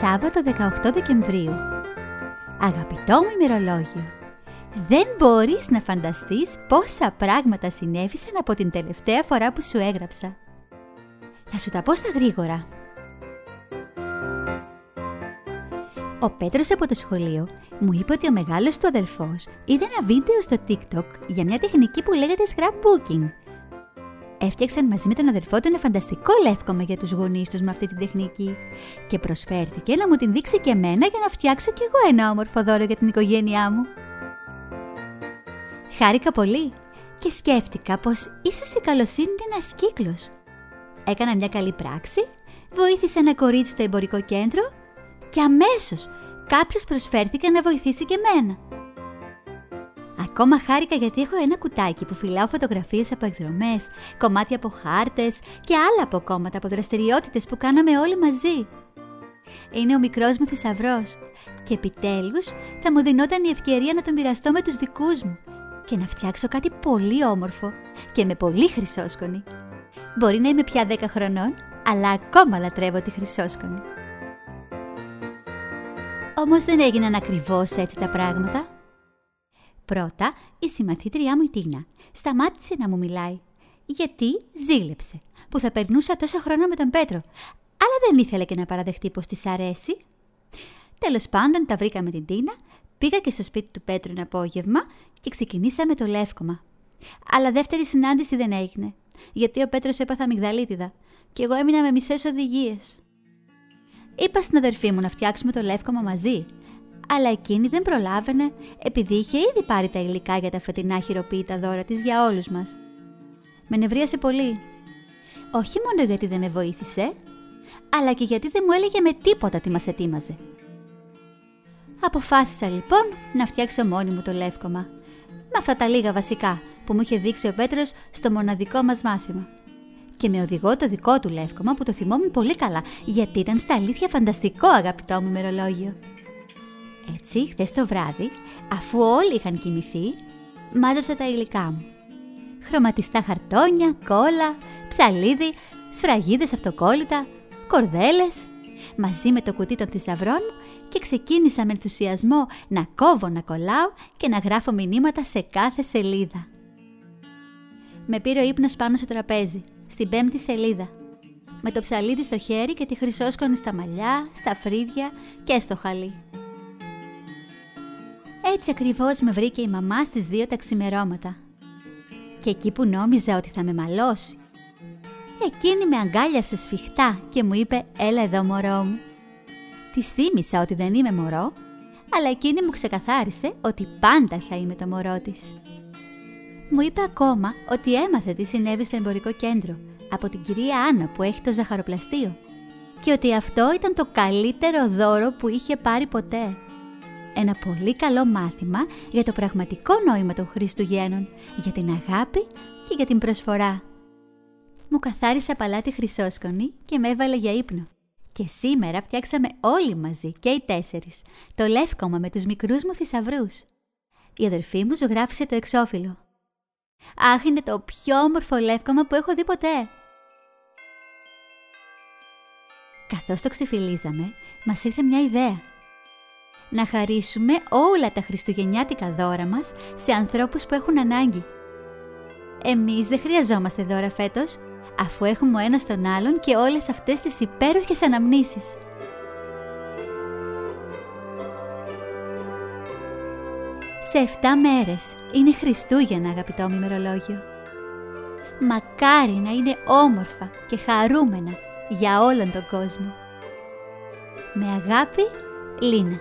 Σάββατο 18 Δεκεμβρίου. Αγαπητό μου ημερολόγιο, δεν μπορείς να φανταστείς πόσα πράγματα συνέβησαν από την τελευταία φορά που σου έγραψα. Θα σου τα πω στα γρήγορα. Ο Πέτρος από το σχολείο μου είπε ότι ο μεγάλος του αδελφός είδε ένα βίντεο στο TikTok για μια τεχνική που λέγεται scrapbooking Έφτιαξαν μαζί με τον αδερφό του ένα φανταστικό λεύκομα για τους γονείς τους με αυτή την τεχνική και προσφέρθηκε να μου την δείξει και εμένα για να φτιάξω κι εγώ ένα όμορφο δώρο για την οικογένειά μου. Χάρηκα πολύ και σκέφτηκα πως ίσως η καλοσύνη είναι ένας κύκλος. Έκανα μια καλή πράξη, βοήθησα ένα κορίτσι στο εμπορικό κέντρο και αμέσως κάποιος προσφέρθηκε να βοηθήσει και εμένα. Ακόμα χάρηκα γιατί έχω ένα κουτάκι που φυλάω φωτογραφίες από εκδρομές, κομμάτια από χάρτες και άλλα από κόμματα από δραστηριότητες που κάναμε όλοι μαζί. Είναι ο μικρός μου θησαυρός και επιτέλους θα μου δινόταν η ευκαιρία να τον μοιραστώ με τους δικούς μου και να φτιάξω κάτι πολύ όμορφο και με πολύ χρυσόσκονη. Μπορεί να είμαι πια 10 χρονών, αλλά ακόμα λατρεύω τη χρυσόσκονη. Όμως δεν έγιναν ακριβώς έτσι τα πράγματα. Πρώτα, η συμμαθήτριά μου η Τίνα σταμάτησε να μου μιλάει. Γιατί ζήλεψε, που θα περνούσα τόσο χρόνο με τον Πέτρο, αλλά δεν ήθελε και να παραδεχτεί πως της αρέσει. Τέλος πάντων, τα βρήκα με την Τίνα, πήγα και στο σπίτι του Πέτρου ένα απόγευμα και ξεκινήσαμε το λεύκομα. Αλλά δεύτερη συνάντηση δεν έγινε, γιατί ο Πέτρος έπαθα αμυγδαλίτιδα και εγώ έμεινα με μισές οδηγίες. Είπα στην αδερφή μου να φτιάξουμε το λεύκομα μαζί, αλλά εκείνη δεν προλάβαινε επειδή είχε ήδη πάρει τα υλικά για τα φετινά χειροποίητα δώρα της για όλους μας. Με νευρίασε πολύ. Όχι μόνο γιατί δεν με βοήθησε, αλλά και γιατί δεν μου έλεγε με τίποτα τι μας ετοίμαζε. Αποφάσισα λοιπόν να φτιάξω μόνη μου το λεύκομα, με αυτά τα λίγα βασικά που μου είχε δείξει ο Πέτρος στο μοναδικό μας μάθημα. Και με οδηγό το δικό του λεύκομα που το θυμόμουν πολύ καλά, γιατί ήταν στα αλήθεια φανταστικό αγαπητό μου ημερολόγιο. Έτσι, χθες το βράδυ, αφού όλοι είχαν κοιμηθεί, μάζεψα τα υλικά μου. Χρωματιστά χαρτόνια, κόλλα, ψαλίδι, σφραγίδες αυτοκόλλητα, κορδέλες, μαζί με το κουτί των θησαυρών μου και ξεκίνησα με ενθουσιασμό να κόβω, να κολλάω και να γράφω μηνύματα σε κάθε σελίδα. Με πήρε ο ύπνος πάνω στο τραπέζι, στην πέμπτη σελίδα, με το ψαλίδι στο χέρι και τη χρυσόσκονη στα μαλλιά, στα φρύδια και στο χαλί. Έτσι ακριβώς με βρήκε η μαμά στις δύο τα ξημερώματα. Και εκεί που νόμιζα ότι θα με μαλώσει, εκείνη με αγκάλιασε σφιχτά και μου είπε «Έλα εδώ μωρό μου». Της θύμισα ότι δεν είμαι μωρό, αλλά εκείνη μου ξεκαθάρισε ότι πάντα θα είμαι το μωρό της. Μου είπε ακόμα ότι έμαθε τι συνέβη στο εμπορικό κέντρο από την κυρία Άννα που έχει το ζαχαροπλαστείο και ότι αυτό ήταν το καλύτερο δώρο που είχε πάρει ποτέ ένα πολύ καλό μάθημα για το πραγματικό νόημα των Χριστουγέννων, για την αγάπη και για την προσφορά. Μου καθάρισε παλάτι χρυσόσκονη και με έβαλε για ύπνο. Και σήμερα φτιάξαμε όλοι μαζί και οι τέσσερις το λεύκομα με τους μικρούς μου θησαυρούς. Η αδερφή μου ζωγράφισε το εξώφυλλο. Αχ, είναι το πιο όμορφο λεύκομα που έχω δει ποτέ. Καθώς το ξεφυλίζαμε, μας ήρθε μια ιδέα να χαρίσουμε όλα τα χριστουγεννιάτικα δώρα μας σε ανθρώπους που έχουν ανάγκη. Εμείς δεν χρειαζόμαστε δώρα φέτος, αφού έχουμε ο ένας τον άλλον και όλες αυτές τις υπέροχες αναμνήσεις. Σε 7 μέρες είναι Χριστούγεννα, αγαπητό μου ημερολόγιο. Μακάρι να είναι όμορφα και χαρούμενα για όλον τον κόσμο. Με αγάπη, Λίνα.